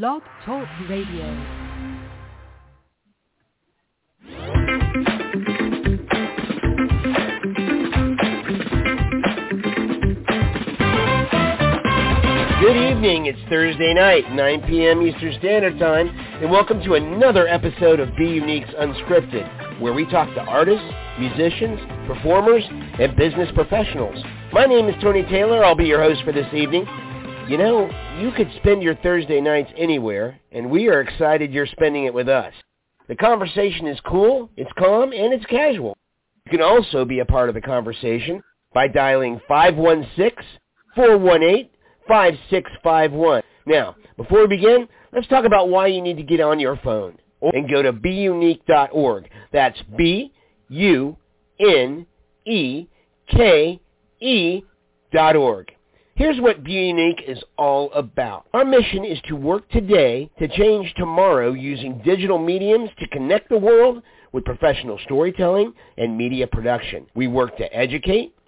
Blog Talk Radio. Good evening. It's Thursday night, 9 p.m. Eastern Standard Time, and welcome to another episode of Be Unique's Unscripted, where we talk to artists, musicians, performers, and business professionals. My name is Tony Taylor. I'll be your host for this evening. You know, you could spend your Thursday nights anywhere, and we are excited you're spending it with us. The conversation is cool, it's calm, and it's casual. You can also be a part of the conversation by dialing 516 418 5651. Now, before we begin, let's talk about why you need to get on your phone and go to beunique.org. That's B-U-N-E-K-E dot org. Here's what Be Unique is all about. Our mission is to work today to change tomorrow using digital mediums to connect the world with professional storytelling and media production. We work to educate,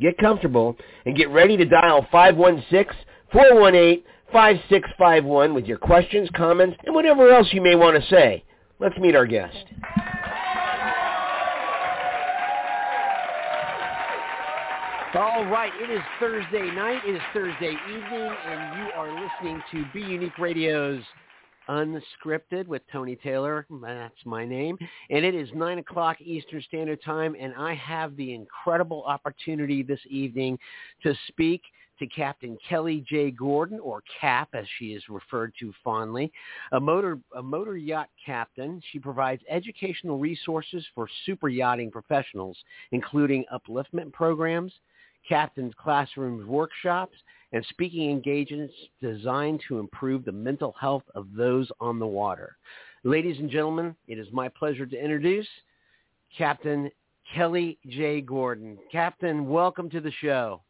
get comfortable, and get ready to dial 516-418-5651 with your questions, comments, and whatever else you may want to say. Let's meet our guest. All right, it is Thursday night. It is Thursday evening, and you are listening to Be Unique Radio's Unscripted with Tony Taylor. That's my name. And it is 9 o'clock Eastern Standard Time, and I have the incredible opportunity this evening to speak to Captain Kelly J. Gordon, or Cap as she is referred to fondly, a motor, a motor yacht captain. She provides educational resources for super yachting professionals, including upliftment programs, captain's classrooms workshops, and speaking engagements designed to improve the mental health of those on the water. Ladies and gentlemen, it is my pleasure to introduce Captain Kelly J. Gordon. Captain, welcome to the show.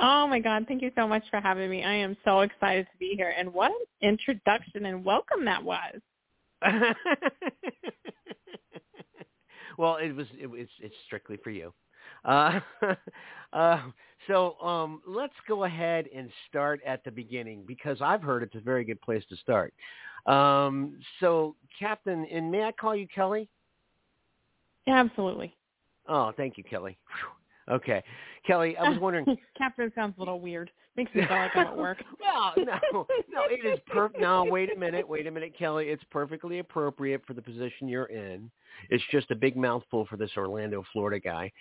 Oh my God, thank you so much for having me. I am so excited to be here. And what an introduction and welcome that was. well, it was it, it's it's strictly for you. Uh, uh, so um, let's go ahead and start at the beginning because I've heard it's a very good place to start. Um, so, Captain, and may I call you Kelly? Yeah, absolutely. Oh, thank you, Kelly. Whew. Okay, Kelly, I was wondering. Captain sounds a little weird. Makes me feel like I'm at work. well, no, no, it is perfect. No, wait a minute, wait a minute, Kelly. It's perfectly appropriate for the position you're in. It's just a big mouthful for this Orlando, Florida guy.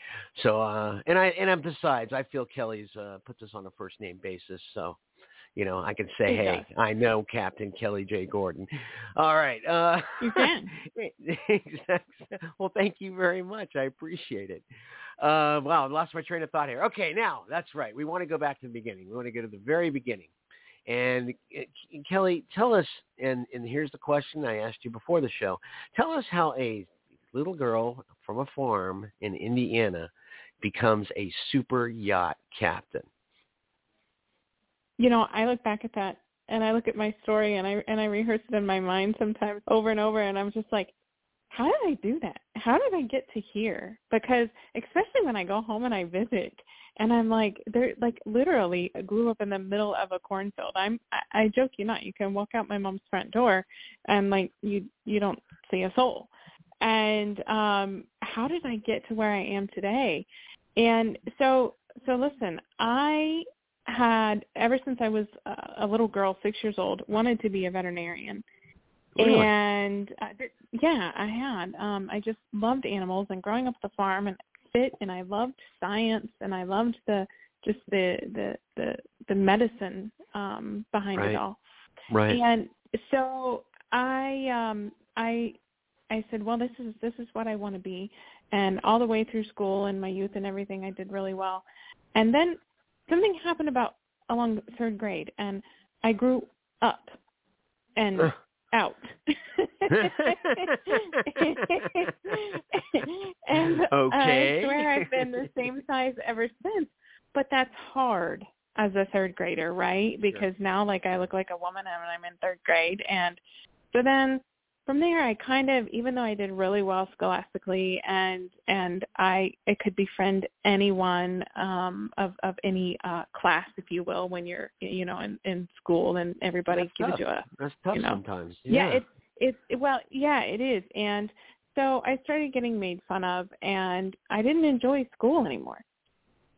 So, uh, and I, and besides, I feel Kelly's uh, puts us on a first name basis. So, you know, I can say, hey, I know Captain Kelly J. Gordon. All right. Uh, you can. well, thank you very much. I appreciate it. Uh, wow, I lost my train of thought here. Okay, now that's right. We want to go back to the beginning. We want to go to the very beginning. And uh, Kelly, tell us, and, and here's the question I asked you before the show. Tell us how a little girl from a farm in Indiana becomes a super yacht captain. You know, I look back at that and I look at my story and I and I rehearse it in my mind sometimes over and over and I'm just like how did I do that? How did I get to here? Because especially when I go home and I visit and I'm like they're like literally grew up in the middle of a cornfield. I'm I, I joke you not, you can walk out my mom's front door and like you you don't see a soul. And um how did I get to where I am today? And so so listen, I had ever since I was a little girl, 6 years old, wanted to be a veterinarian. Really? And uh, yeah, I had. Um, I just loved animals and growing up at the farm and fit, and I loved science, and I loved the just the the the the medicine um, behind right. it all. Right. And so I um I I said, well, this is this is what I want to be, and all the way through school and my youth and everything, I did really well. And then something happened about along third grade, and I grew up and out. and okay. I swear I've been the same size ever since. But that's hard as a third grader, right? Because now like I look like a woman and I'm in third grade and so then from there I kind of even though I did really well scholastically and and I I could befriend anyone um of of any uh class if you will when you're you know in in school and everybody That's gives tough. you a That's tough you know. sometimes. yeah, it's it's it, well yeah it is and so I started getting made fun of and I didn't enjoy school anymore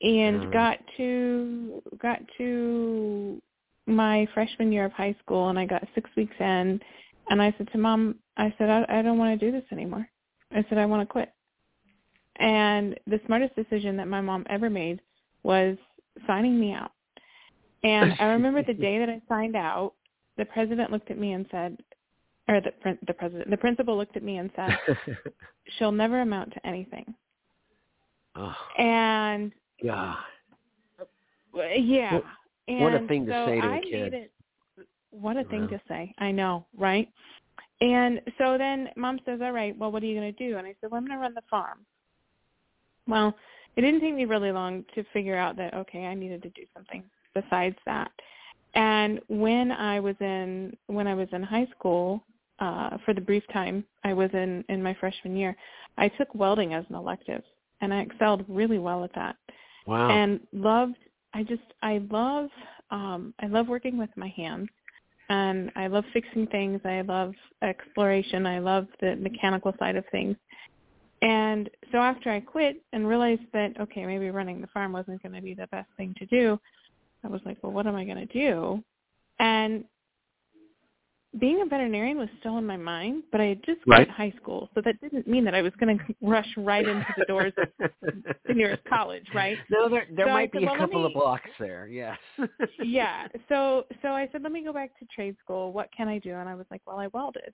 and Mm. got to got to my freshman year of high school and I got six weeks in and I said to mom I said I, I don't want to do this anymore I said I want to quit and the smartest decision that my mom ever made was signing me out and I remember the day that I signed out the president looked at me and said or the the president the principal looked at me and said she'll never amount to anything oh, and God. Well, Yeah. What- what a thing to so say to a kid. It, what a thing to say. I know, right? And so then mom says, all right, well, what are you going to do? And I said, well, I'm going to run the farm. Well, it didn't take me really long to figure out that, okay, I needed to do something besides that. And when I was in, when I was in high school, uh, for the brief time I was in, in my freshman year, I took welding as an elective and I excelled really well at that Wow. and loved I just I love um I love working with my hands and I love fixing things. I love exploration. I love the mechanical side of things. And so after I quit and realized that okay, maybe running the farm wasn't going to be the best thing to do, I was like, well, what am I going to do? And being a veterinarian was still in my mind, but I had just quit Right. high school, so that didn't mean that I was going to rush right into the doors of the nearest college, right? no, there there So might said, be a well, let couple of blocks there. Yes. yeah. So so I said, let me go back to trade school. What can I do? And I was like, well, I welded.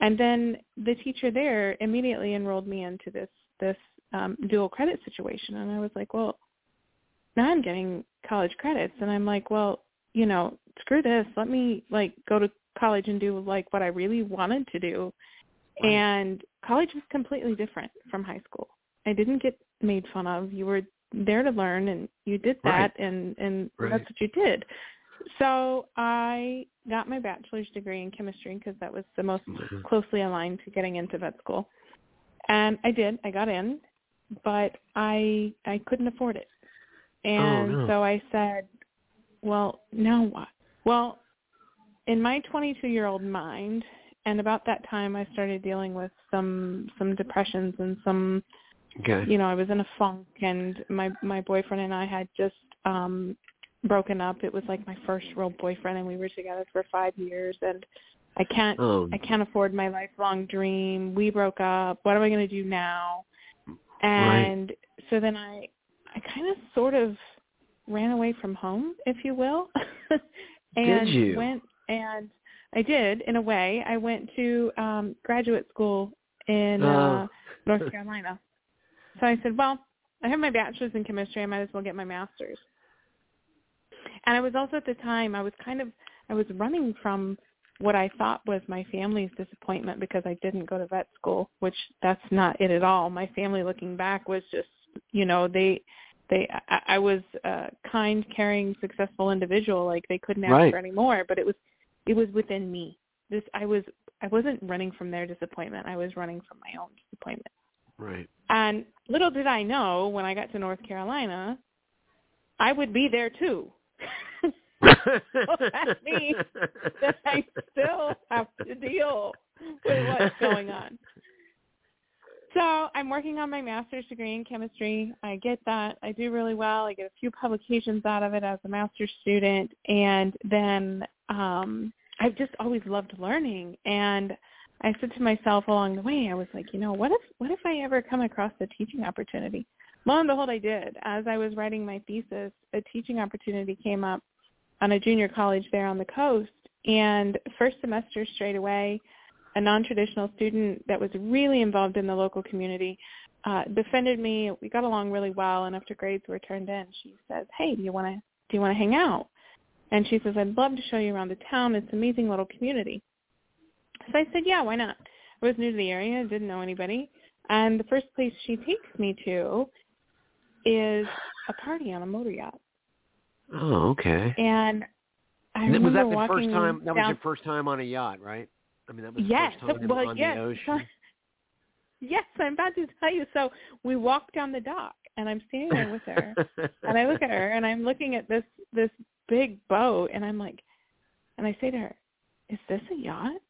And then the teacher there immediately enrolled me into this this um, dual credit situation. And I was like, well, now I'm getting college credits. And I'm like, well, you know, screw this. Let me like go to college and do like what I really wanted to do. Right. And college was completely different from high school. I didn't get made fun of. You were there to learn and you did that Right. and and Right. that's what you did. So I got my bachelor's degree in chemistry because that was the most Mhm. closely aligned to getting into vet school. And I did. I got in, but I I couldn't afford it. And no. so I said, "Well, now what?" Well, in my 22-year-old mind, and about that time I started dealing with some some depressions and some Okay. you know, I was in a funk and my my boyfriend and I had just um broken up. It was like my first real boyfriend and we were together for 5 years and I can't Oh, I can't afford my lifelong dream. We broke up. What am I going to do now? And so then I I kind of sort of ran away from home, if you will. and Did you? went and I did in a way. I went to um graduate school in uh Oh. North Carolina. So I said, well, I have my bachelor's in chemistry. I might as well get my master's. And I was also at the time, I was kind of, I was running from what I thought was my family's disappointment because I didn't go to vet school, which that's not it at all. My family looking back was just, you know, they, they, I, I was a kind, caring, successful individual. Like they couldn't ask Right. for any more, but it was, it was within me. This, I was, I wasn't running from their disappointment. I was running from my own disappointment. right. And little did I know when I got to North Carolina, I would be there too. so that means that I still have to deal with what's going on. So I'm working on my master's degree in chemistry. I get that. I do really well. I get a few publications out of it as a master's student. And then um, I've just always loved learning. And I said to myself along the way, I was like, you know, what if what if I ever come across a teaching opportunity? Lo and behold, I did. As I was writing my thesis, a teaching opportunity came up on a junior college there on the coast. And first semester straight away, a non-traditional student that was really involved in the local community uh, befriended me. We got along really well, and after grades were turned in, she says, "Hey, do you want to do you want to hang out?" And she says, "I'd love to show you around the town. It's an amazing little community." So I said, yeah, why not? I was new to the area, didn't know anybody. And the first place she takes me to is a party on a motor yacht. Oh, okay. And I And remember was that the first time? That was down, your first time on a yacht, right? I mean, that was the first time well, on yes. the ocean. Yes, I'm about to tell you. So we walk down the dock, and I'm standing there with her, and I look at her, and I'm looking at this this big boat, and I'm like, and I say to her, "Is this a yacht?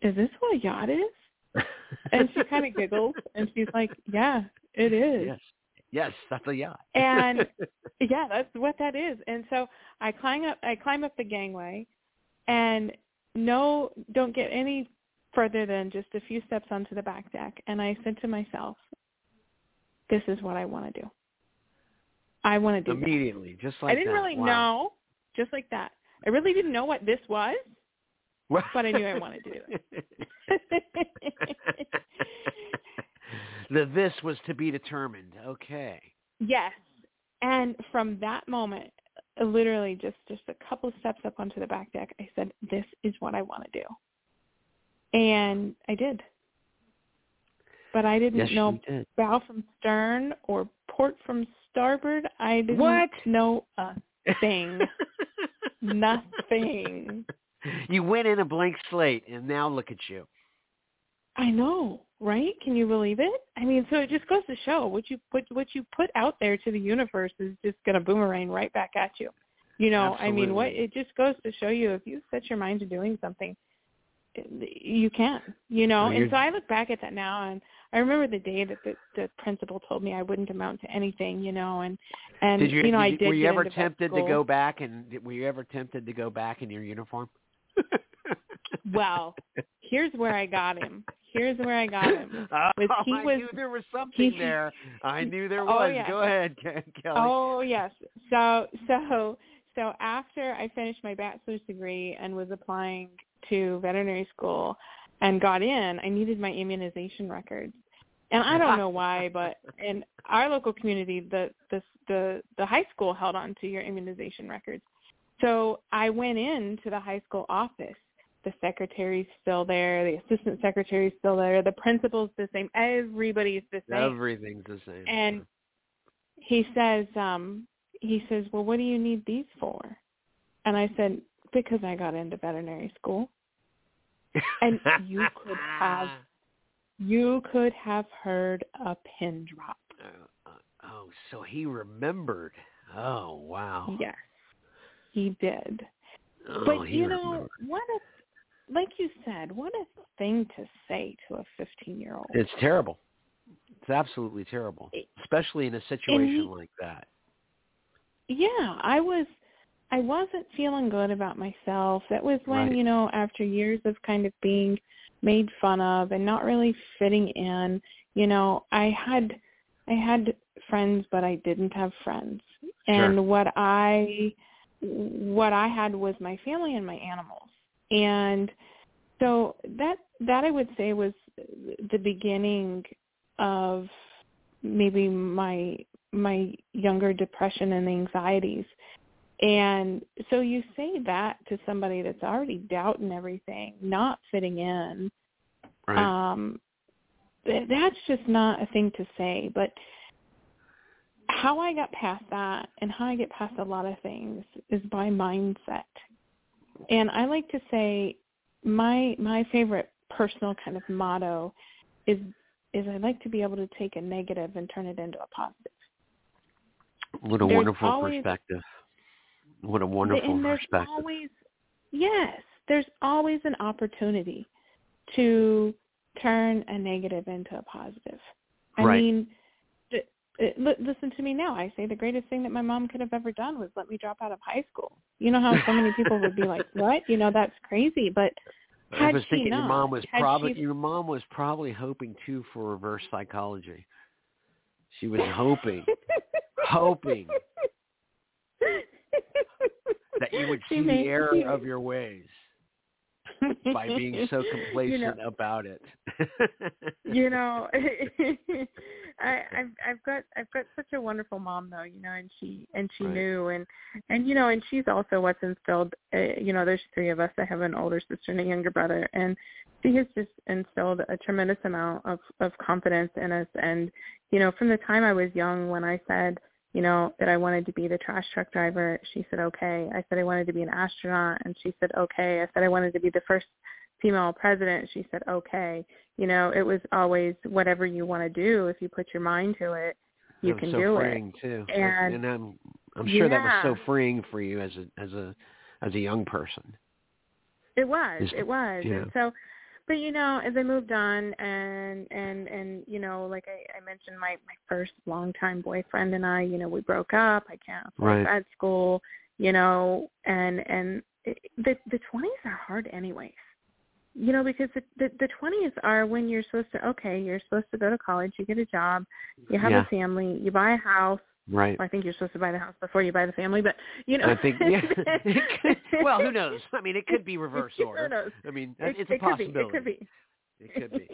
Is this what a yacht is?" And she kind of giggles, and she's like, "Yeah, it is." yes, yes, that's a yacht. And yeah, that's what that is. And so I climb up I climb up the gangway and no don't get any further than just a few steps onto the back deck and I said to myself, This is what I want to do. I want to do that. immediately, just like I didn't that. really Wow. know just like that. I really didn't know what this was, but I knew I wanted to do it. the this was to be determined. Okay. Yes. And from that moment, literally just just a couple of steps up onto the back deck, I said, "This is what I want to do," and I did. But I didn't Yes, know did. bow from stern or port from starboard. I didn't What? know a thing. Nothing. you went in a blank slate, and now look at you. I know, right? Can you believe it? I mean, so it just goes to show what you put what you put out there to the universe is just going to boomerang right back at you. You know, I mean, what it just goes to show you if you set your mind to doing something, you can. You know, Well, and so I look back at that now, and I remember the day that the, the principal told me I wouldn't amount to anything. You know, and and did you, know did I you- did. Were you ever tempted to go back, and were you ever tempted to go back in your uniform? Well, here's where I got him. Here's where I got him. Oh, Was I was- knew there was something he- there. I knew there Oh, was. Go ahead, Kelly. Oh yes. So so so after I finished my bachelor's degree and was applying to veterinary school and got in, I needed my immunization records. And I don't know why, but in our local community, the the the the high school held on to your immunization records. So I went in to the high school office. The secretary's still there. The assistant secretary's still there. The principal's the same. Everybody's the same. Everything's the same. And he says, um, he says, well, what do you need these for? And I said, because I got into veterinary school. And you could have- You could have heard a pin drop. Uh, uh, oh, so he remembered. Oh, wow. Yes, he did. Oh, but you know, remembered. what a, like you said, what a thing to say to a 15-year-old. It's terrible. It's absolutely terrible, especially in a situation he- like that. yeah, I was I wasn't feeling good about myself. That was when, Right. you know, after years of kind of being made fun of and not really fitting in, you know, I had I had friends but I didn't have friends. And Sure. what I what I had was my family and my animals. And so that that I would say was the beginning of maybe my my younger depression and anxieties. And so you say that to somebody that's already doubting everything, not fitting in. Right. Um that's just not a thing to say, but how I got past that and how I get past a lot of things is by mindset. And I like to say my my favorite personal kind of motto is is I like to be able to take a negative and turn it into a positive. what a there's wonderful always- perspective. What a wonderful and there's perspective. always yes, there's always an opportunity to turn a negative into a positive. I Right. mean, listen to me now. I say the greatest thing that my mom could have ever done was let me drop out of high school. You know how so many people would be like, "What? You know, that's crazy." But I was she thinking your mom was probably she- your mom was probably hoping too for reverse psychology. She was hoping, hoping that you would see the error of your ways by being so complacent You know, about it. you know I, I've I've got I've got such a wonderful mom though, you know, and she and she Right. knew and and you know, and she's also what's instilled. Uh, you know, there's three of us. I have an older sister and a younger brother, and she has just instilled a tremendous amount of of confidence in us and you know from the time i was young when i said you know that i wanted to be the trash truck driver she said okay i said i wanted to be an astronaut and she said okay i said i wanted to be the first female president she said okay you know it was always whatever you want to do if you put your mind to it you can so do freeing it too. And- and I'm I'm sure that was so freeing for you as a as a as a young person. It was. It was. yeah. And so but you know, as I moved on and and and you know, like I, I mentioned my my first longtime boyfriend and I, you know, we broke up. I can't afford Right. grad school, you know, and and it, the the 20s are hard anyways. You know, because the, the the 20s are when you're supposed to okay, you're supposed to go to college, you get a job, you have Yeah. a family, you buy a house. Right. I think you're supposed to buy the house before you buy the family, but you know, I think yeah. well, who knows? I mean, it could be reverse order. Who knows? I mean, It, it's it a could be. possibility. It could be. It could be.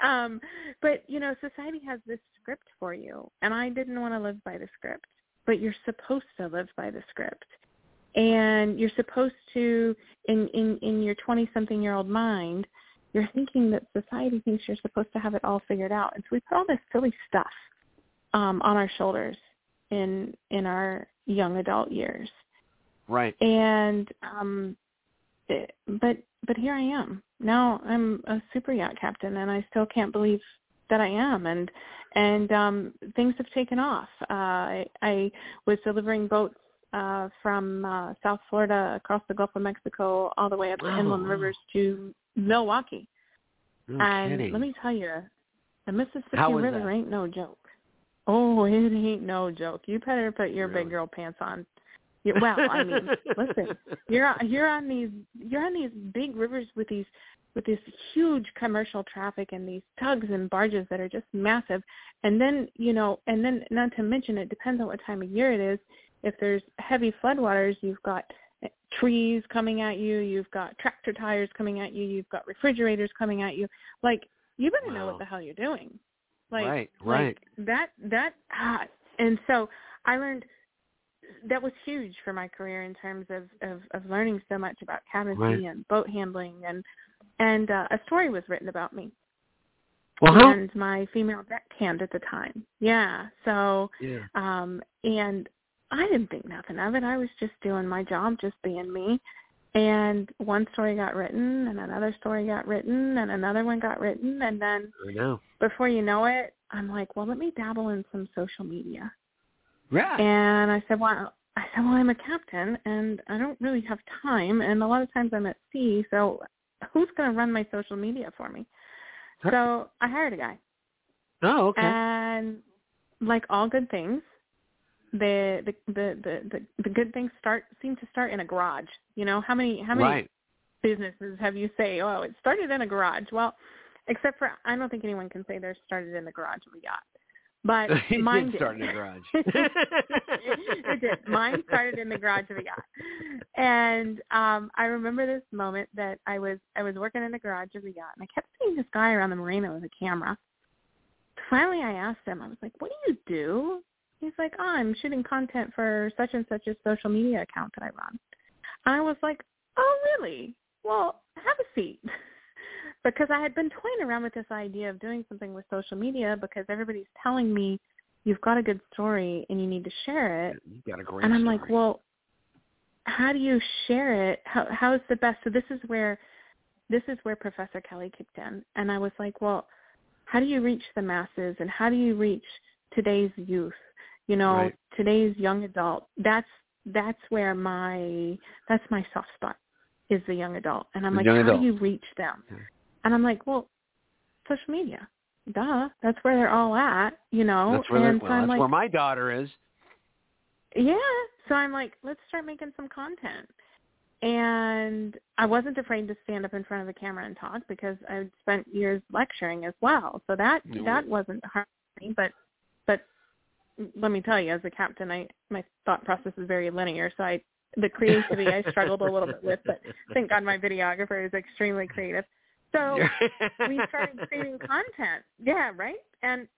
um, but you know, society has this script for you, and I didn't want to live by the script. But you're supposed to live by the script, and you're supposed to, in in in your twenty something year old mind, you're thinking that society thinks you're supposed to have it all figured out, and so we put all this silly stuff um, on our shoulders in in our young adult years. Right. and um it, but but here I am. Now I'm a super yacht captain and I still can't believe that I am. And and um things have taken off. Uh I, I was delivering boats uh from uh South Florida across the Gulf of Mexico all the way up the Oh, inland rivers to Milwaukee. No and kidding. let me tell you the Mississippi River that? ain't no joke oh it ain't no joke. You better put your Really? big girl pants on. Yeah, well, I mean, listen, you're on- you're on these you're on these big rivers with these with this huge commercial traffic and these tugs and barges that are just massive. And then you know and then not to mention it depends on what time of year it is. If there's heavy floodwaters you've got eh, trees coming at you you've got tractor tires coming at you you've got refrigerators coming at you. Like you better know what the hell you're doing like Right, right. like that that ah, and so i learned that was huge for my career in terms of of, of learning so much about cabinetry Right. and boat handling and and uh, a story was written about me well, how? and my female deckhand at the time. Yeah. So Yeah. um and I didn't think nothing of it. I was just doing my job, just being me. And one story got written and another story got written and another one got written and then I know. before you know it, I'm like, well, let me dabble in some social media. Yeah. And I said, well, I said, well, I'm a captain and I don't really have time. And a lot of times I'm at sea. So who's going to run my social media for me? Huh. So I hired a guy. oh, okay. And like all good things, the, the the the the good things start seem to start in a garage. You know how many how many right. businesses have you say, oh, it started in a garage? Well, except for I don't think anyone can say they're started in the garage of a yacht. But it mine did start in the garage. it did. Mine started in the garage of a yacht. And um I remember this moment that I was I was working in the garage of a yacht and I kept seeing this guy around the marina with a camera. Finally I asked him, I was like, What do you do? He's like, Oh, I'm shooting content for such and such a social media account that I run. And I was like, Oh really? Well, have a seat. because I had been toying around with this idea of doing something with social media because everybody's telling me you've got a good story and you need to share it. you got a great And I'm story. like, well, how do you share it? How how is the best? So this is where this is where Professor Kelly kicked in, and I was like, well, how do you reach the masses and how do you reach today's youth? You know, Right. today's young adult. That's that's where my that's my soft spot is the young adult, and I'm The like, how adult. do you reach them? And I'm like, well, social media. Duh, that's where they're all at, you know. that's where, and the- so well, I'm that's like, where my daughter is. yeah. So I'm like, let's start making some content. And I wasn't afraid to stand up in front of a camera and talk because I'd spent years lecturing as well. So that Yeah, that wasn't hard for me. But but let me tell you, as a captain, I my thought process is very linear. So I the creativity I struggled a little bit with, but thank God my videographer is extremely creative. So we started creating content. Yeah, right? And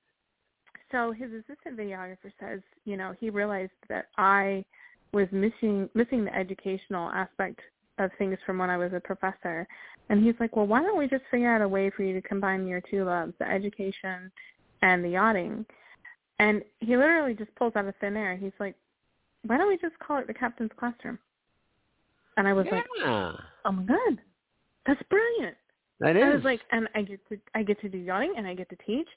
so his assistant videographer says, you know, he realized that I was missing missing the educational aspect of things from when I was a professor. And he's like, well, why don't we just figure out a way for you to combine your two loves, the education and the yachting? And he literally just pulls out of thin air. He's like, why don't we just call it the captain's classroom? And I was yeah. like, oh my god, that's brilliant. That is. I was like, and I get to I get to do yachting and I get to teach.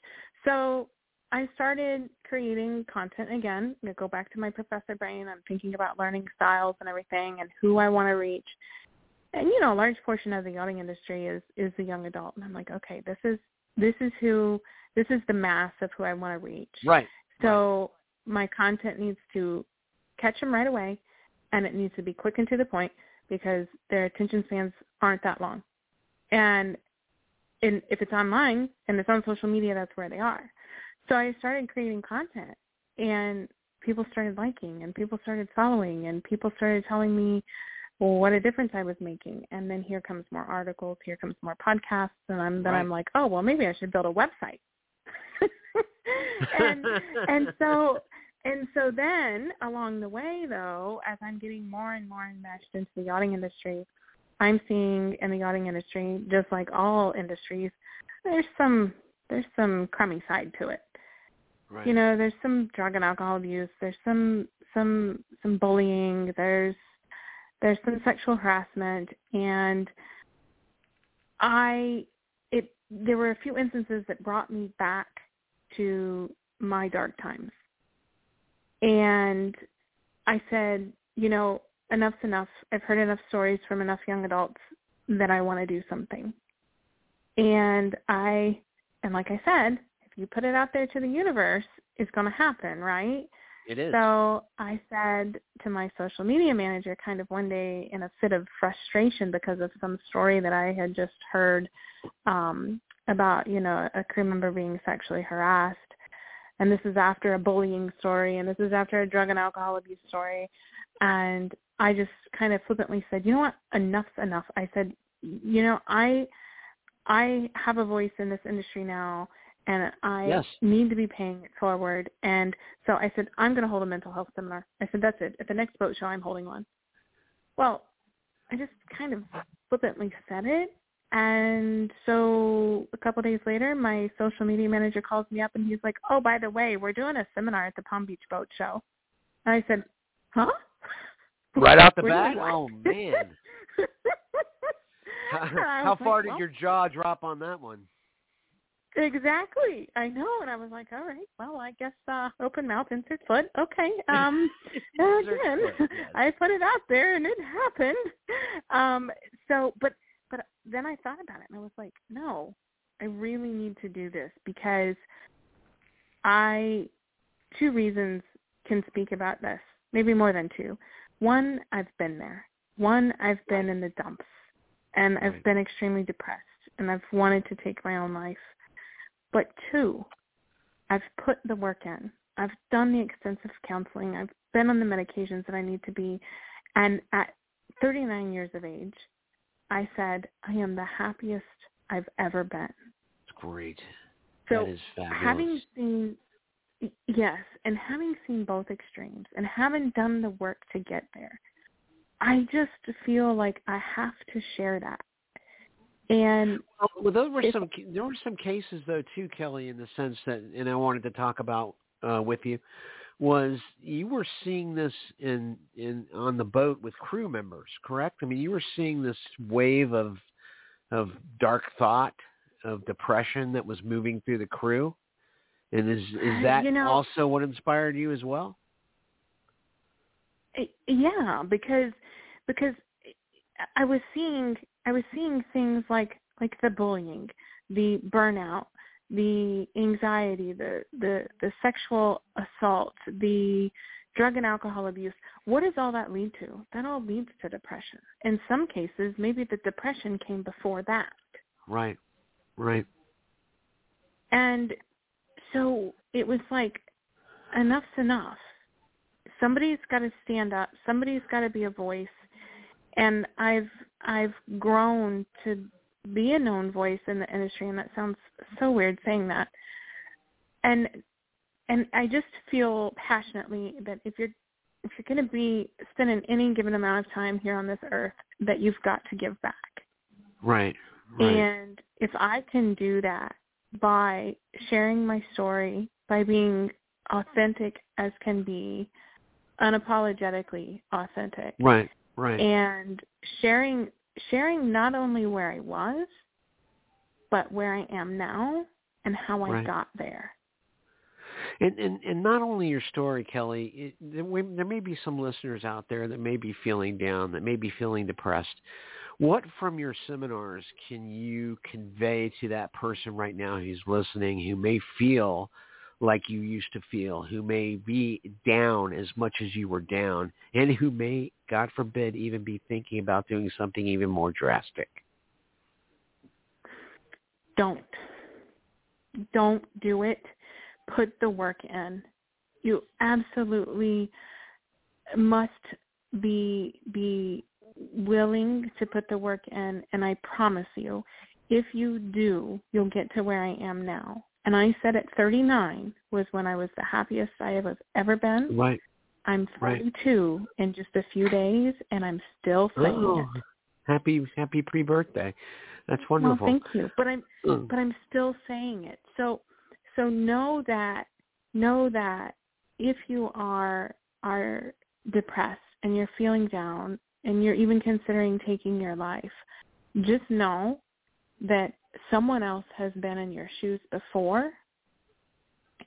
So I started creating content again. I go back to my professor brain. I'm thinking about learning styles and everything and who I want to reach. And you know, a large portion of the yachting industry is is the young adult. And I'm like, okay, this is this is who this is the mass of who I want to reach. Right. So right. my content needs to catch them right away, and it needs to be quick and to the point because their attention spans aren't that long. And in, if it's online and it's on social media, that's where they are. So I started creating content, and people started liking, and people started following, and people started telling me, well, what a difference I was making. And then here comes more articles, here comes more podcasts, and I'm, then right. I'm like, oh, well, maybe I should build a website. And and so and so then along the way though, as I'm getting more and more enmeshed into the yachting industry, I'm seeing in the yachting industry, just like all industries, there's some there's some crummy side to it. Right. You know, there's some drug and alcohol abuse, there's some some some bullying, there's there's some sexual harassment and I it there were a few instances that brought me back to my dark times. And I said, you know, enough's enough. I've heard enough stories from enough young adults that I want to do something. And I, and like I said, if you put it out there to the universe, it's going to happen, right? It is. So I said to my social media manager kind of one day in a fit of frustration because of some story that I had just heard um about, you know, a crew member being sexually harassed. And this is after a bullying story and this is after a drug and alcohol abuse story. And I just kind of flippantly said, you know what, enough's enough. I said, you know, I I have a voice in this industry now and I yes. need to be paying it forward. And so I said, I'm going to hold a mental health seminar. I said, that's it. At the next boat show, I'm holding one. Well, I just kind of flippantly said it. And so a couple of days later, my social media manager calls me up and he's like, oh, by the way, we're doing a seminar at the Palm Beach Boat Show. And I said, huh? Right out the bat? Oh, man. how, how was like, far did well- your jaw drop on that one? Exactly. I know. And I was like, all right, well, I guess uh open mouth, insert foot. Okay. Um again, foot, yes. I put it out there and it happened. Um so but but then I thought about it and I was like, no, I really need to do this because I two reasons can speak about this. Maybe more than two. One, I've been there. One, I've been in the dumps and I've been extremely depressed and I've wanted to take my own life. But two, I've put the work in. I've done the extensive counseling. I've been on the medications that I need to be. And at 39 years of age, I said, I am the happiest I've ever been. It's great. So that is fabulous. having seen, yes, and having seen both extremes and having done the work to get there, I just feel like I have to share that. And Well, there were some there were some cases though too, Kelly, in the sense that, and I wanted to talk about uh, with you, was you were seeing this in in on the boat with crew members, correct? I mean, you were seeing this wave of of dark thought, of depression that was moving through the crew, and is is that You know- also what inspired you as well? Uh, yeah because because i was seeing i was seeing things like like the bullying the burnout the anxiety the the the sexual assault the drug and alcohol abuse what does all that lead to? That all leads to depression. In some cases maybe the depression came before that. Right, right. and so it was like enough's enough. Somebody's got to stand up. Somebody's got to be a voice. And i've i've grown to be a known voice in the industry and that sounds so weird saying that and and i just feel passionately that if you're if you're going to be spending any given amount of time here on this earth, that you've got to give back. Right. right. And if I can do that by sharing my story, by being authentic as can be, unapologetically authentic. Right. Right. And sharing sharing not only where I was, but where I am now and how I Right. got there. And, and and not only your story, Kelly. It, there, there may be some listeners out there that may be feeling down, that may be feeling depressed. What from your seminars can you convey to that person right now who's listening, who may feel like you used to feel, who may be down as much as you were down, and who may, God forbid, even be thinking about doing something even more drastic? Don't. Don't do it. Put the work in. You absolutely must be be willing to put the work in and I promise you if you do you'll get to where I am now. And I said at 39 was when I was the happiest I have ever been. Right. I'm Right. 42 in just a few days and I'm still saying Oh, it. happy happy pre-birthday. That's Well, wonderful. thank you. But I'm Mm. but I'm still saying it. So so know that know that if you are are depressed and you're feeling down and you're even considering taking your life, just know that someone else has been in your shoes before.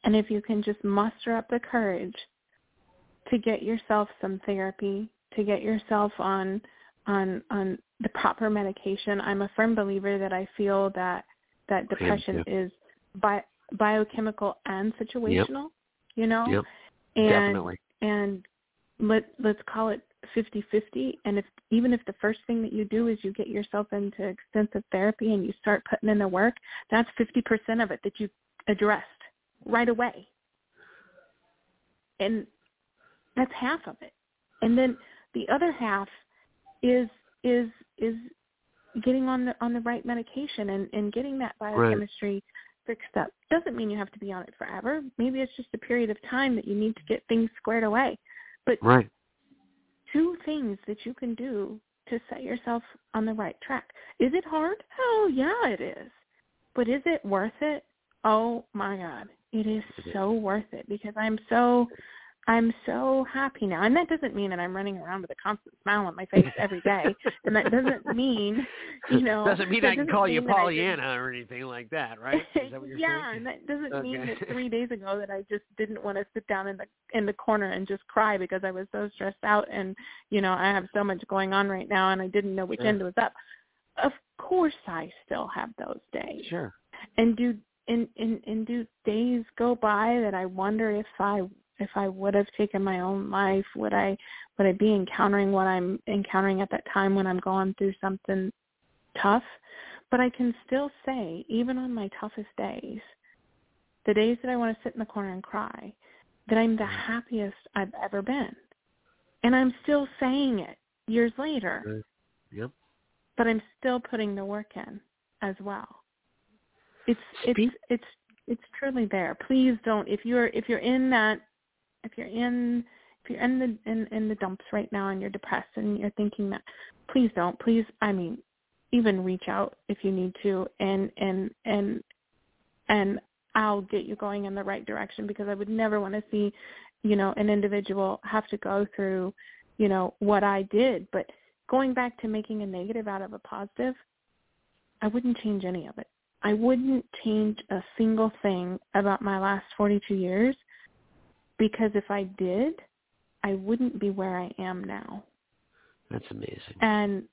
And if you can just muster up the courage to get yourself some therapy, to get yourself on on on the proper medication. I'm a firm believer that I feel that that depression is bi- biochemical and situational. You know, Yep. and Definitely. and let let's call it 50-50 and if even if the first thing that you do is you get yourself into extensive therapy and you start putting in the work that's 50% of it that you addressed right away and that's half of it and then the other half is is is getting on the on the right medication and and getting that biochemistry fixed up doesn't mean you have to be on it forever maybe it's just a period of time that you need to get things squared away but Right. two things that you can do to set yourself on the right track. Is it hard? Oh yeah, it is. But is it worth it? Oh my God. It is It is. so worth it because I'm so I'm so happy now. And that doesn't mean that I'm running around with a constant smile on my face every day. and that doesn't mean, you know, doesn't mean I can call you mean that I just- Pollyanna or anything like that, right? That what you're yeah, saying? and that doesn't mean that three days ago that I just didn't want to sit down in the in the corner and just cry because I was so stressed out and you know I have so much going on right now and I didn't know which Sure. end was up. Of course, I still have those days, Sure. and do and and and do days go by that I wonder if I if I would have taken my own life, would I would I be encountering what I'm encountering at that time when I'm going through something tough? But I can still say, even on my toughest days, the days that I want to sit in the corner and cry, that I'm the mm-hmm. happiest I've ever been. And I'm still saying it years later. Yep. but I'm still putting the work in as well. It's it's it's it's truly there. Please don't if you're if you're in that if you're in if you're in the in, in the dumps right now and you're depressed and you're thinking that please don't please I mean even reach out if you need to and and and and I'll get you going in the right direction because I would never want to see you know an individual have to go through you know what I did. But going back to making a negative out of a positive I wouldn't change any of it. I wouldn't change a single thing about my last 42 years because if I did, I wouldn't be where I am now. That's amazing. And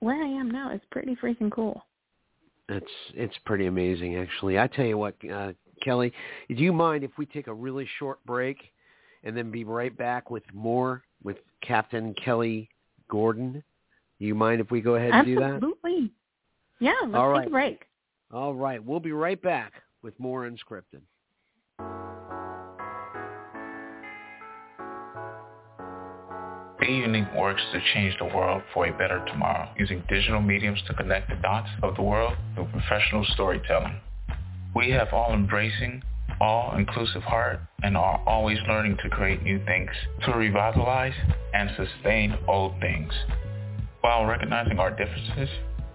where I am now is pretty freaking cool. It's it's pretty amazing, actually. I tell you what, uh, Kelly, do you mind if we take a really short break and then be right back with more with Captain Kelly Gordon? Do you mind if we go ahead and do that? Absolutely. Yeah, let's All take right. a break. All right, we'll be right back with more unscripted. Be Unique works to change the world for a better tomorrow using digital mediums to connect the dots of the world through professional storytelling. We have all embracing all-inclusive heart and are always learning to create new things, to revitalize and sustain old things. While recognizing our differences,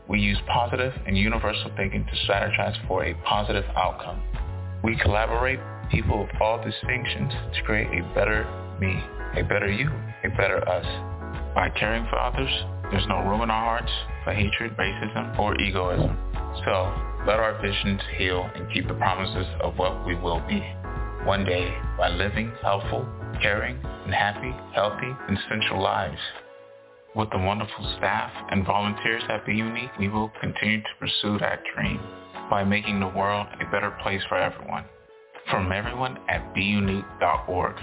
we use positive and universal thinking to strategize for a positive outcome. We collaborate people of all distinctions to create a better me, a better you, a better us. By caring for others, there's no room in our hearts for hatred, racism, or egoism. So, let our visions heal and keep the promises of what we will be. One day, by living helpful, caring, and happy, healthy, and essential lives. With the wonderful staff and volunteers at Be Unique, we will continue to pursue that dream by making the world a better place for everyone. From everyone at BeUnique.org.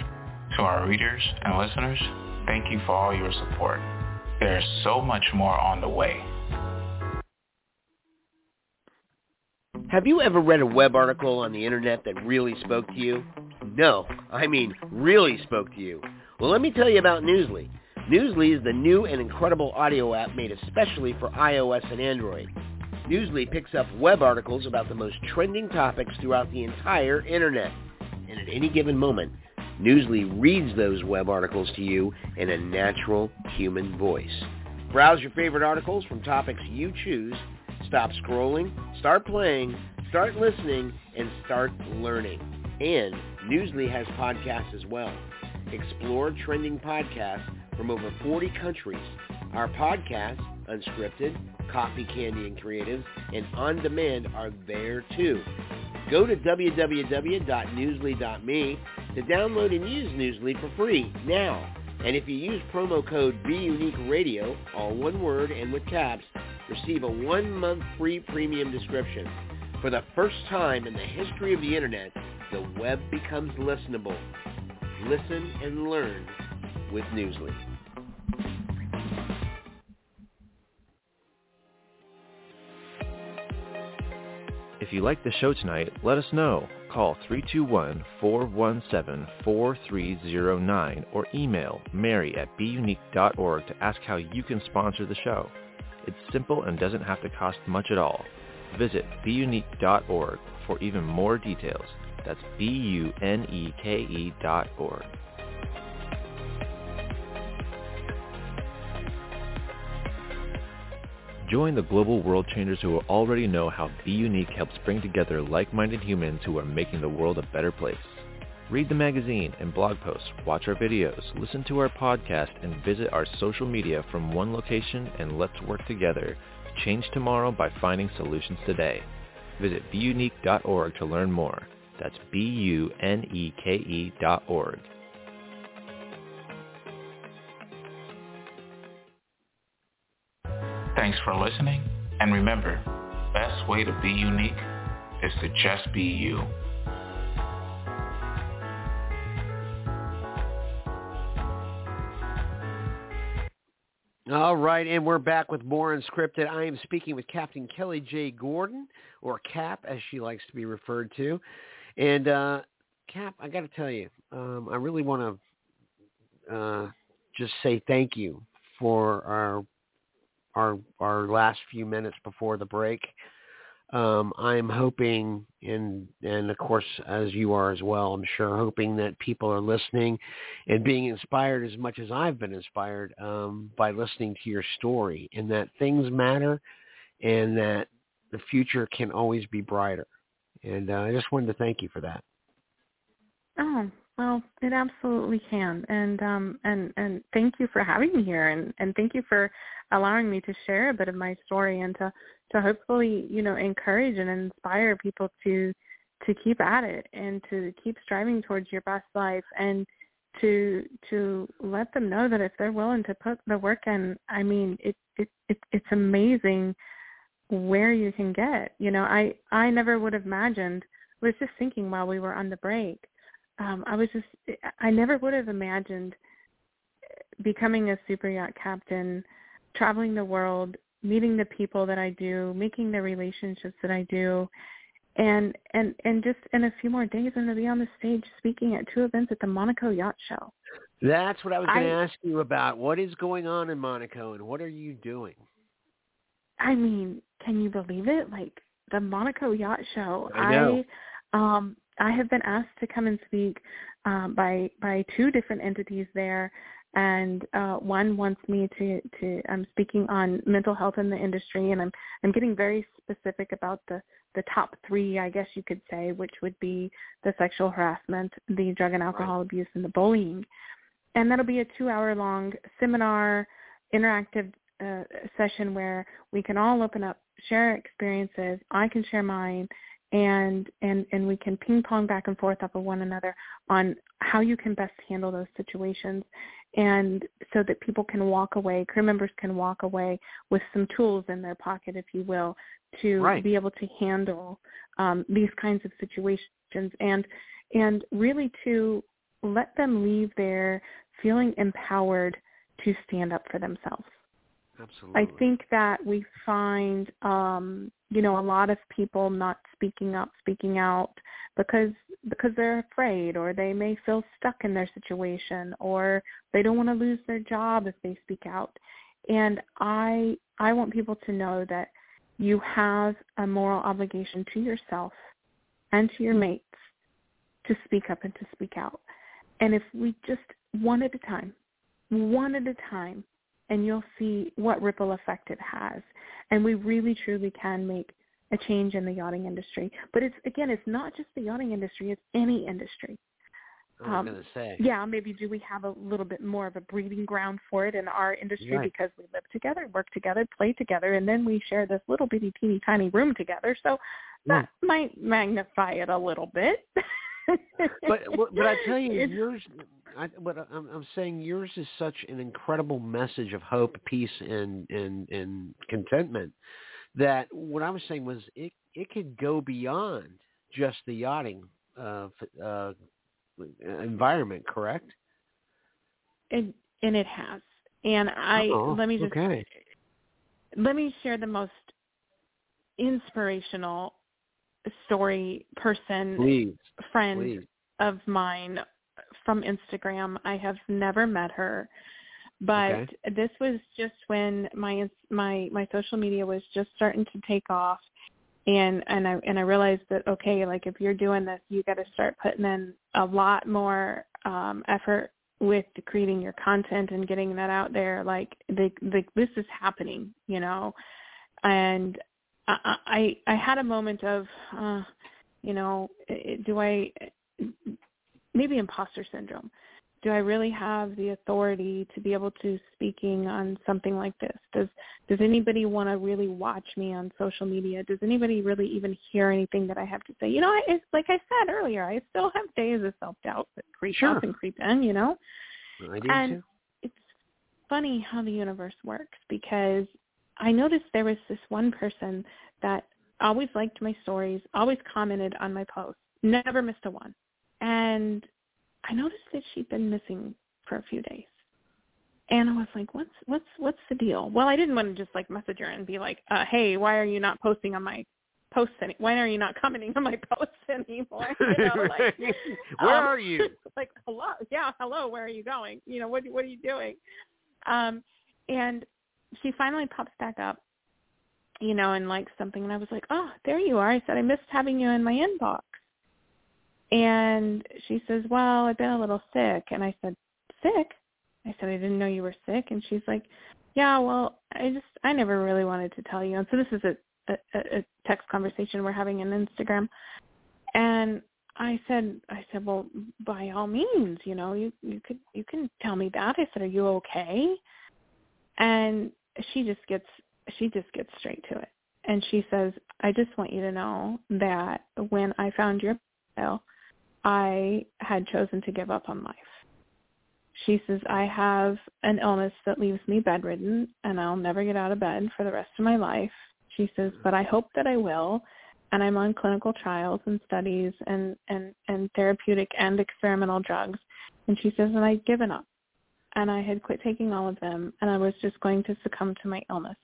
To our readers and listeners, thank you for all your support. There's so much more on the way. Have you ever read a web article on the internet that really spoke to you? No, I mean really spoke to you. Well, let me tell you about Newsly. Newsly is the new and incredible audio app made especially for iOS and Android. Newsly picks up web articles about the most trending topics throughout the entire internet. And at any given moment, Newsly reads those web articles to you in a natural human voice. Browse your favorite articles from topics you choose Stop scrolling, start playing, start listening, and start learning. And Newsly has podcasts as well. Explore trending podcasts from over 40 countries. Our podcasts, Unscripted, Coffee, Candy, and Creatives, and On Demand are there too. Go to www.newsly.me to download and use Newsly for free now. And if you use promo code BUniqueRadio, all one word and with caps, receive a one-month free premium description. For the first time in the history of the Internet, the web becomes listenable. Listen and learn with Newsly. If you like the show tonight, let us know. Call 321-417-4309 or email mary at beunique.org to ask how you can sponsor the show. It's simple and doesn't have to cost much at all. Visit beunique.org for even more details. That's B-U-N-E-K-E dot org. Join the global world changers who already know how Be Unique helps bring together like-minded humans who are making the world a better place. Read the magazine and blog posts, watch our videos, listen to our podcast, and visit our social media from one location and let's work together. Change tomorrow by finding solutions today. Visit beunique.org to learn more. That's B-U-N-E-K-E dot org. Thanks for listening, and remember, best way to be unique is to just be you. All right, and we're back with more Unscripted. I am speaking with Captain Kelly J. Gordon, or Cap, as she likes to be referred to. And uh, Cap, I got to tell you, um, I really want to uh, just say thank you for our our our last few minutes before the break. Um, I'm hoping, and and of course, as you are as well, I'm sure, hoping that people are listening and being inspired as much as I've been inspired um, by listening to your story, and that things matter, and that the future can always be brighter. And uh, I just wanted to thank you for that. Oh, well, it absolutely can, and um, and and thank you for having me here, and and thank you for allowing me to share a bit of my story and to to hopefully you know encourage and inspire people to to keep at it and to keep striving towards your best life and to to let them know that if they're willing to put the work in i mean it it, it it's amazing where you can get. You know i i never would have imagined. I was just thinking while we were on the break um i was just i never would have imagined becoming a super yacht captain traveling the world meeting the people that I do, making the relationships that I do, and and and just in a few more days, I'm going to be on the stage speaking at two events at the Monaco Yacht Show. That's what I was going to ask you about. What is going on in Monaco, and what are you doing? I mean, can you believe it? Like the Monaco Yacht Show. I know. I um I have been asked to come and speak um, by by two different entities there, and uh, one wants me to to I'm speaking on mental health in the industry, and I'm I'm getting very specific about the the top three, I guess you could say, which would be the sexual harassment, the drug and alcohol right. abuse, and the bullying. And that'll be a two-hour long seminar, interactive uh, session where we can all open up, share experiences. I can share mine, and and and we can ping pong back and forth off of one another on how you can best handle those situations and so that people can walk away crew members can walk away with some tools in their pocket if you will to right. be able to handle um, these kinds of situations and and really to let them leave there feeling empowered to stand up for themselves Absolutely. I think that we find, um, you know, a lot of people not speaking up, speaking out because because they're afraid or they may feel stuck in their situation or they don't want to lose their job if they speak out. And I I want people to know that you have a moral obligation to yourself and to your mates to speak up and to speak out. And if we just one at a time, one at a time and you'll see what ripple effect it has. And we really truly can make a change in the yachting industry. But it's again, it's not just the yachting industry; it's any industry. I was um, going to say. Yeah, maybe do we have a little bit more of a breeding ground for it in our industry Right. because we live together, work together, play together, and then we share this little bitty teeny tiny room together. So that might magnify it a little bit. but but I tell you, yours. I, but I'm, I'm saying yours is such an incredible message of hope, peace, and and and contentment. That what I was saying was it it could go beyond just the yachting uh, uh, environment, correct? and and it has. And I Uh-oh. let me just okay. let me share the most inspirational story person Please, friend please. of mine from Instagram. I have never met her, but Okay. this was just when my my my social media was just starting to take off, and and I and I realized that okay, like if you're doing this, you got to start putting in a lot more um, effort with creating your content and getting that out there. Like the, the this is happening, you know, and I I, I had a moment of. Uh, you know, do I maybe imposter syndrome? Do I really have the authority to be able to speaking on something like this? Does does anybody want to really watch me on social media? Does anybody really even hear anything that I have to say? You know, I, it's like I said earlier, I still have days of self doubt that creep Sure. up and creep in. You know, I do and too. it's funny how the universe works because I noticed there was this one person that always liked my stories, always commented on my posts, never missed a one. And I noticed that she'd been missing for a few days. And I was like, "What's what's what's the deal?" Well, I didn't want to just like message her and be like, uh, "Hey, why are you not posting on my posts any? Why are you not commenting on my posts anymore?" You know, like, Where um, are you? like, hello, yeah, hello, where are you going? You know, what what are you doing? Um, and she finally pops back up, you know, and likes something, and I was like, oh, there you are. I said, I missed having you in my inbox. And she says, well, I've been a little sick. And I said, sick? I said, I didn't know you were sick. And she's like, yeah, well, I just, I never really wanted to tell you. And so this is a, a, a text conversation we're having on Instagram. And I said, I said, well, by all means, you know, you, you could, you can tell me that. I said, are you okay? And she just gets, she just gets straight to it. And she says, I just want you to know that when I found your file, I had chosen to give up on life. She says, I have an illness that leaves me bedridden and I'll never get out of bed for the rest of my life. She says, but I hope that I will. And I'm on clinical trials and studies and, and, and therapeutic and experimental drugs. And she says, and I've given up. And I had quit taking all of them and I was just going to succumb to my illness.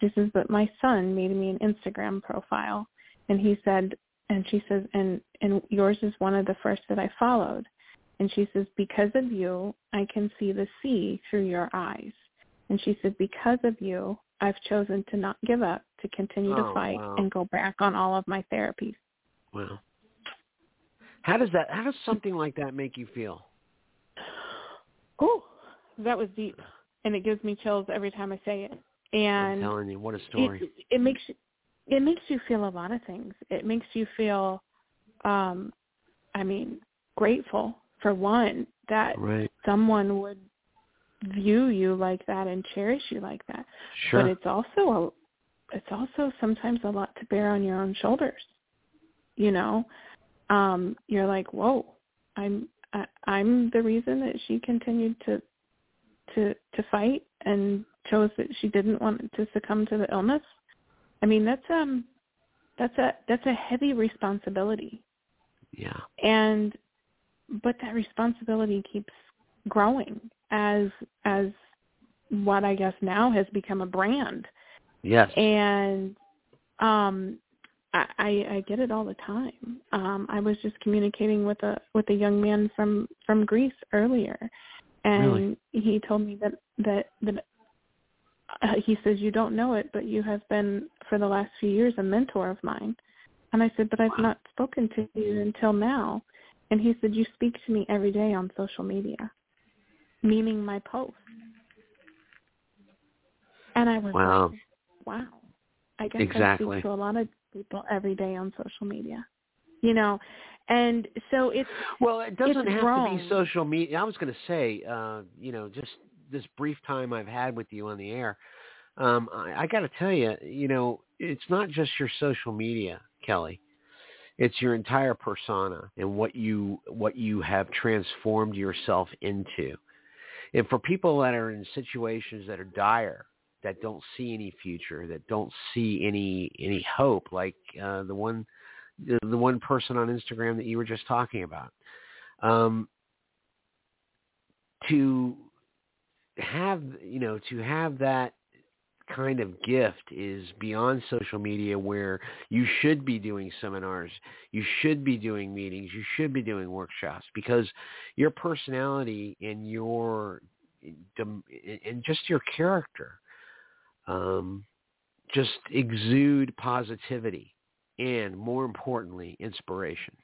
She says, but my son made me an Instagram profile. And he said, and she says, and, and yours is one of the first that I followed. And she says, because of you, I can see the sea through your eyes. And she said, because of you, I've chosen to not give up, to continue Oh, to fight wow. and go back on all of my therapies. Wow. How does that? How does something like that make you feel? Oh, that was deep, and it gives me chills every time I say it. And I'm telling you, what a story. It, it makes it makes you feel a lot of things. It makes you feel, um, I mean, grateful for one that right. someone would view you like that and cherish you like that. Sure. But it's also a, it's also sometimes a lot to bear on your own shoulders. You know, um, you're like, whoa, I'm I, I'm the reason that she continued to to to fight and chose that she didn't want to succumb to the illness. I mean, that's um that's a that's a heavy responsibility. Yeah. And but that responsibility keeps growing as as what I guess now has become a brand. Yes. And um I, I, I get it all the time. Um, I was just communicating with a with a young man from from Greece earlier, and Really? he told me that that that uh, he says you don't know it, but you have been for the last few years a mentor of mine. And I said, but I've Wow. not spoken to you until now. And he said, you speak to me every day on social media, meaning my posts. And I was Wow. like, wow. I guess I Exactly. speak to a lot of people every day on social media. You know, and so it's Well, it doesn't have to be social media. I was going to say, uh, you know, just this brief time I've had with you on the air, um, I, I got to tell you, you know, it's not just your social media, Kelly. It's your entire persona and what you what you have transformed yourself into. And for people that are in situations that are dire, that don't see any future, that don't see any any hope, like uh, the one the, one person on Instagram that you were just talking about, um, to have you know to have that kind of gift is beyond social media where you should be doing seminars, you should be doing meetings, you should be doing workshops because your personality and your and just your character um, just exude positivity and more importantly inspiration.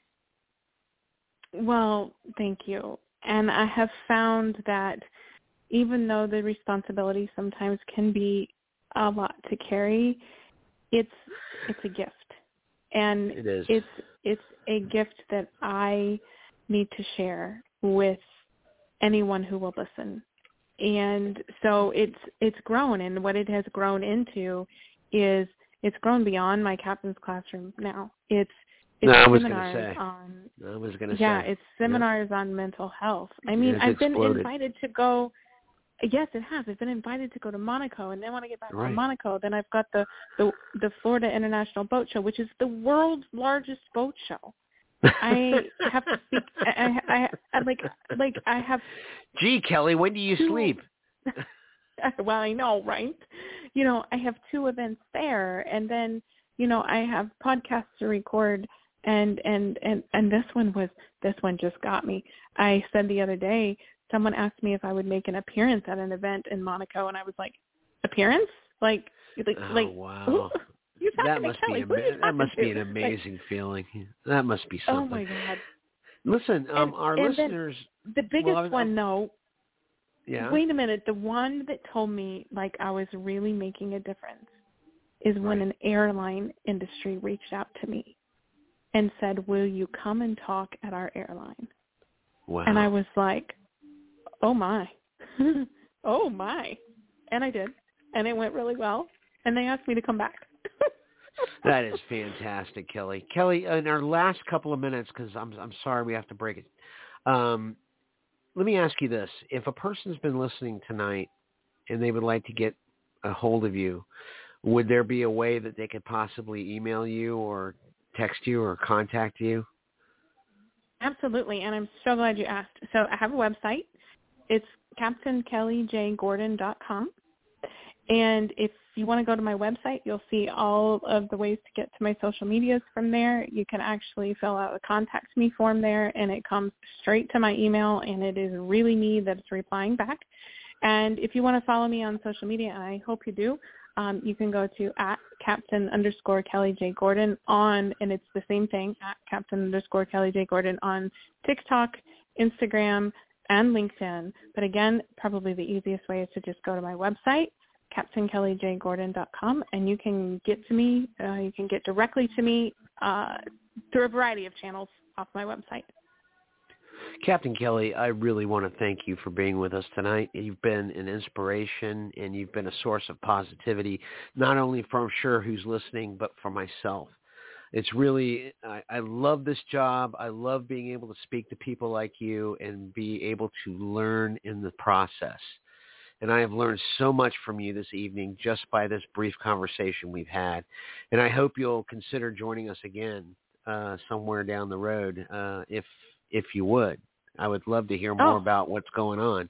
Well, thank you. And I have found that even though the responsibility sometimes can be a lot to carry, it's it's a gift. And It is. it's it's a gift that I need to share with anyone who will listen. And so it's it's grown and what it has grown into is it's grown beyond my captain's classroom now. It's it's No, I was gonna say. on I was to yeah, say. it's seminars on mental health. I mean, I've been invited to go. Yes, it has. I've been invited to go to Monaco, and then when I get back Right. from Monaco, then I've got the the the Florida International Boat Show, which is the world's largest boat show. I have to speak. I, I, I like like I have. Gee, Kelly, when do you Two- sleep? Well, I know, right? You know, I have two events there, and then you know I have podcasts to record, and and and and this one was this one just got me. I said the other day, someone asked me if I would make an appearance at an event in Monaco, and I was like, appearance? Like, like, Oh, like, wow. who- That must be ama- Who that must be to? an Like, amazing feeling. That must be something. oh something. my god! Listen, um, And- our and listeners. The biggest was- one, though, Yeah. Wait a minute. The one that told me like I was really making a difference is when an airline industry reached out to me and said, "Will you come and talk at our airline?" Wow. And I was like, "Oh my, oh my," and I did, and it went really well. And they asked me to come back. That is fantastic, Kelly. Kelly, in our last couple of minutes, because I'm I'm sorry we have to break it. Um, let me ask you this: If a person's been listening tonight and they would like to get a hold of you, would there be a way that they could possibly email you or text you or contact you? Absolutely, and I'm so glad you asked. So I have a website. It's captainkellyjgordon.com. And if you want to go to my website, you'll see all of the ways to get to my social medias from there. You can actually fill out a contact me form there, and it comes straight to my email, and it is really me that's replying back. And if you want to follow me on social media, and I hope you do, um, you can go to at Captain underscore Kelly J Gordon on, and it's the same thing at Captain underscore Kelly J Gordon on TikTok, Instagram, and LinkedIn. But again, probably the easiest way is to just go to my website, CaptainKellyJGordon.com, and you can get to me. Uh, you can get directly to me uh, through a variety of channels off my website. Captain Kelly, I really want to thank you for being with us tonight. You've been an inspiration and you've been a source of positivity, not only for I'm sure who's listening, but for myself. It's really, I, I love this job. I love being able to speak to people like you and be able to learn in the process. And I have learned so much from you this evening just by this brief conversation we've had. And I hope you'll consider joining us again uh, somewhere down the road uh, if if you would. I would love to hear more Oh. about what's going on.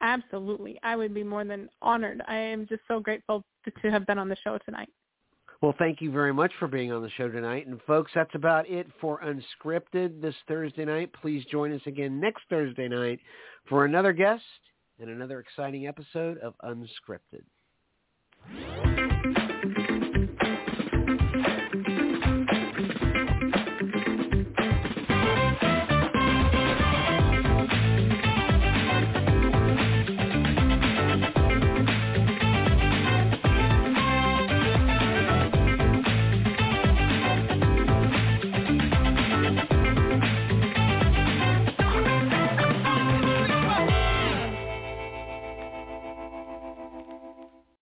Absolutely. I would be more than honored. I am just so grateful to, to have been on the show tonight. Well, thank you very much for being on the show tonight. And folks, that's about it for Unscripted this Thursday night. Please join us again next Thursday night for another guest in another exciting episode of Unscripted.